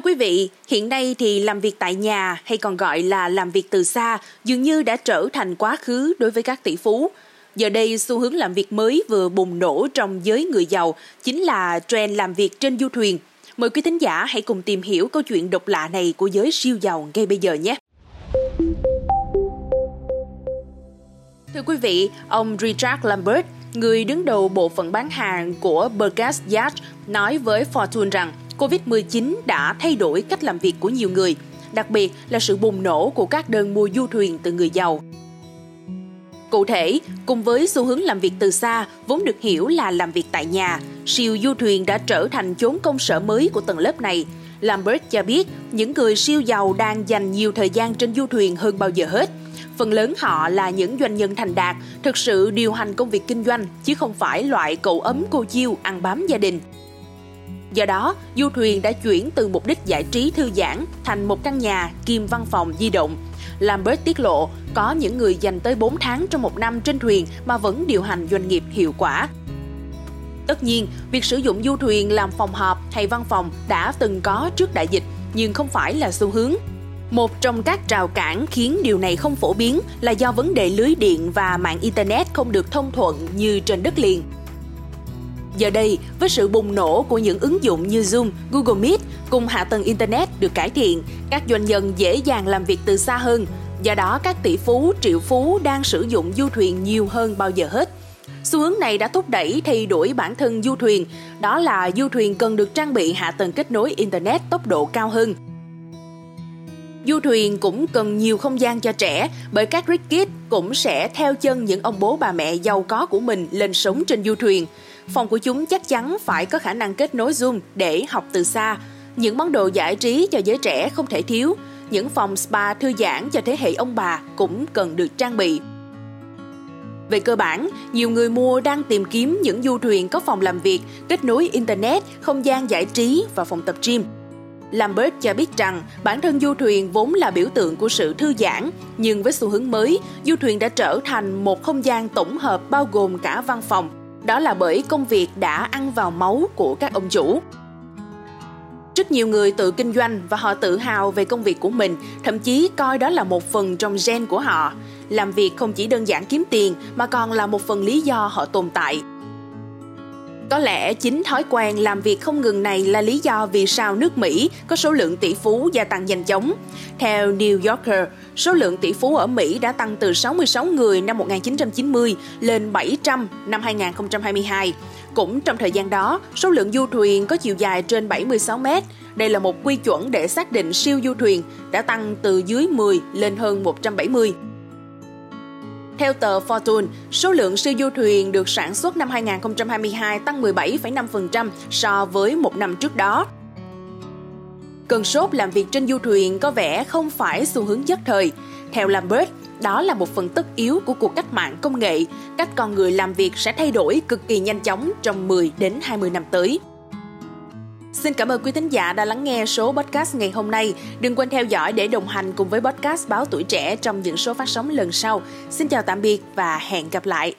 Thưa quý vị, hiện nay thì làm việc tại nhà hay còn gọi là làm việc từ xa dường như đã trở thành quá khứ đối với các tỷ phú. Giờ đây, xu hướng làm việc mới vừa bùng nổ trong giới người giàu chính là trend làm việc trên du thuyền. Mời quý thính giả hãy cùng tìm hiểu câu chuyện độc lạ này của giới siêu giàu ngay bây giờ nhé. Thưa quý vị, ông Richard Lambert, người đứng đầu bộ phận bán hàng của Burgess Yacht, nói với Fortune rằng COVID-19 đã thay đổi cách làm việc của nhiều người, đặc biệt là sự bùng nổ của các đơn mua du thuyền từ người giàu. Cụ thể, cùng với xu hướng làm việc từ xa, vốn được hiểu là làm việc tại nhà, siêu du thuyền đã trở thành chốn công sở mới của tầng lớp này. Lambert cho biết, những người siêu giàu đang dành nhiều thời gian trên du thuyền hơn bao giờ hết. Phần lớn họ là những doanh nhân thành đạt, thực sự điều hành công việc kinh doanh, chứ không phải loại cậu ấm cô chiêu ăn bám gia đình. Do đó, du thuyền đã chuyển từ mục đích giải trí thư giãn thành một căn nhà kim văn phòng di động. Lambert tiết lộ, có những người dành tới 4 tháng trong một năm trên thuyền mà vẫn điều hành doanh nghiệp hiệu quả. Tất nhiên, việc sử dụng du thuyền làm phòng họp hay văn phòng đã từng có trước đại dịch, nhưng không phải là xu hướng. Một trong các rào cản khiến điều này không phổ biến là do vấn đề lưới điện và mạng Internet không được thông thuận như trên đất liền. Giờ đây, với sự bùng nổ của những ứng dụng như Zoom, Google Meet cùng hạ tầng Internet được cải thiện, các doanh nhân dễ dàng làm việc từ xa hơn. Do đó, các tỷ phú, triệu phú đang sử dụng du thuyền nhiều hơn bao giờ hết. Xu hướng này đã thúc đẩy thay đổi bản thân du thuyền, đó là du thuyền cần được trang bị hạ tầng kết nối Internet tốc độ cao hơn. Du thuyền cũng cần nhiều không gian cho trẻ bởi các rich kids cũng sẽ theo chân những ông bố bà mẹ giàu có của mình lên sống trên du thuyền. Phòng của chúng chắc chắn phải có khả năng kết nối Zoom để học từ xa. Những món đồ giải trí cho giới trẻ không thể thiếu. Những phòng spa thư giãn cho thế hệ ông bà cũng cần được trang bị. Về cơ bản, nhiều người mua đang tìm kiếm những du thuyền có phòng làm việc, kết nối Internet, không gian giải trí và phòng tập gym. Lambert cho biết rằng bản thân du thuyền vốn là biểu tượng của sự thư giãn, nhưng với xu hướng mới, du thuyền đã trở thành một không gian tổng hợp bao gồm cả văn phòng, đó là bởi công việc đã ăn vào máu của các ông chủ. Rất nhiều người tự kinh doanh và họ tự hào về công việc của mình, thậm chí coi đó là một phần trong gen của họ. Làm việc không chỉ đơn giản kiếm tiền mà còn là một phần lý do họ tồn tại. Có lẽ chính thói quen làm việc không ngừng này là lý do vì sao nước Mỹ có số lượng tỷ phú gia tăng nhanh chóng. Theo New Yorker, số lượng tỷ phú ở Mỹ đã tăng từ 66 người năm 1990 lên 700 năm 2022. Cũng trong thời gian đó, số lượng du thuyền có chiều dài trên 76 mét, đây là một quy chuẩn để xác định siêu du thuyền, đã tăng từ dưới 10 lên hơn 170. Theo tờ Fortune, số lượng siêu du thuyền được sản xuất năm 2022 tăng 17,5% so với một năm trước đó. Cơn sốt làm việc trên du thuyền có vẻ không phải xu hướng nhất thời. Theo Lambert, đó là một phần tất yếu của cuộc cách mạng công nghệ. Cách con người làm việc sẽ thay đổi cực kỳ nhanh chóng trong 10 đến 20 năm tới. Xin cảm ơn quý thính giả đã lắng nghe số podcast ngày hôm nay. Đừng quên theo dõi để đồng hành cùng với podcast Báo Tuổi Trẻ trong những số phát sóng lần sau. Xin chào tạm biệt và hẹn gặp lại.